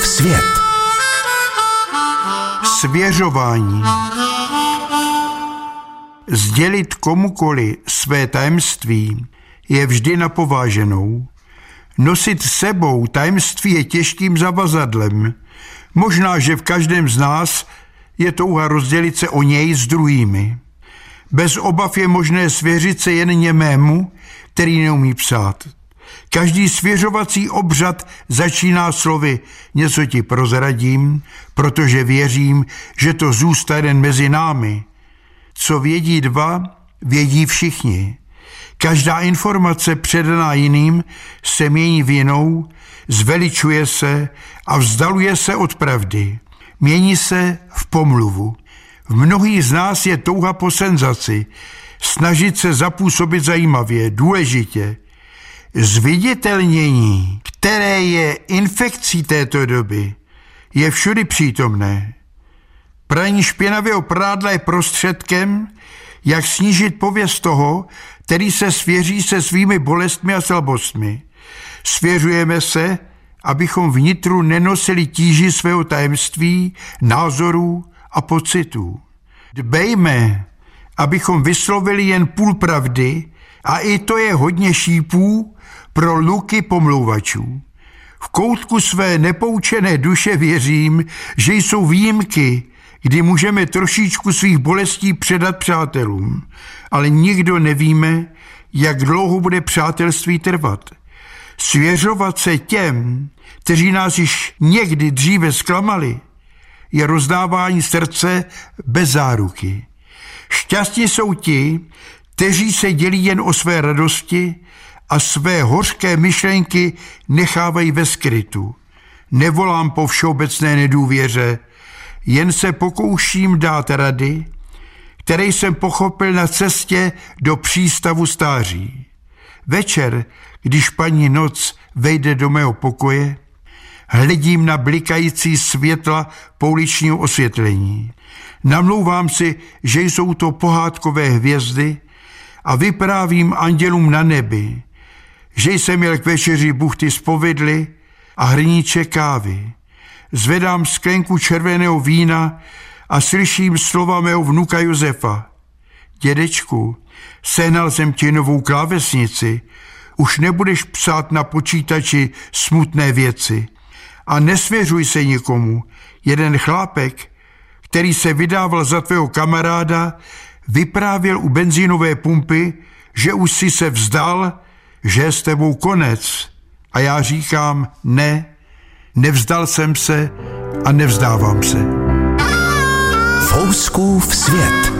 Fouskův svět. Svěřování. Sdělit komukoli své tajemství je vždy napováženou. Nosit sebou tajemství je těžkým zavazadlem. Možná, že v každém z nás je touha rozdělit se o něj s druhými. Bez obav je možné svěřit se jen němému, který neumí psát. Každý svěřovací obřad začíná slovy něco ti prozradím, protože věřím, že to zůstane mezi námi. Co vědí dva, vědí všichni. Každá informace předaná jiným se mění v jinou, zveličuje se a vzdaluje se od pravdy. Mění se v pomluvu. V mnohých z nás je touha po senzaci, snažit se zapůsobit zajímavě, důležitě. Zviditelnění, které je infekcí této doby, je všudy přítomné. Praní špinavého prádla je prostředkem, jak snížit pověst toho, který se svěří se svými bolestmi a slabostmi. Svěřujeme se, abychom vnitru nenosili tíži svého tajemství, názorů a pocitů. Dbejme, abychom vyslovili jen půl pravdy a i to je hodně šípů pro luky pomlouvačů. V koutku své nepoučené duše věřím, že jsou výjimky, kdy můžeme trošičku svých bolestí předat přátelům, ale nikdo nevíme, jak dlouho bude přátelství trvat. Svěřovat se těm, kteří nás již někdy dříve zklamali, je rozdávání srdce bez záruky. Šťastní jsou ti, kteří se dělí jen o své radosti a své hořké myšlenky nechávají ve skrytu. Nevolám po všeobecné nedůvěře, jen se pokouším dát rady, které jsem pochopil na cestě do přístavu stáří. Večer, když paní noc vejde do mého pokoje, hledím na blikající světla pouličního osvětlení. Namlouvám si, že jsou to pohádkové hvězdy a vyprávím andělům na nebi, že jsem měl k večeři buchty z povidly a hrníček kávy. Zvedám sklenku červeného vína a slyším slova mého vnuka Josefa. Dědečku, sehnal jsem ti novou klávesnici, už nebudeš psát na počítači smutné věci. A nesvěřuj se nikomu. Jeden chlápek, který se vydával za tvého kamaráda, vyprávěl u benzínové pumpy, že už si se vzdal, že je s tebou konec. A já říkám, ne, nevzdal jsem se a nevzdávám se. Fouskův svět.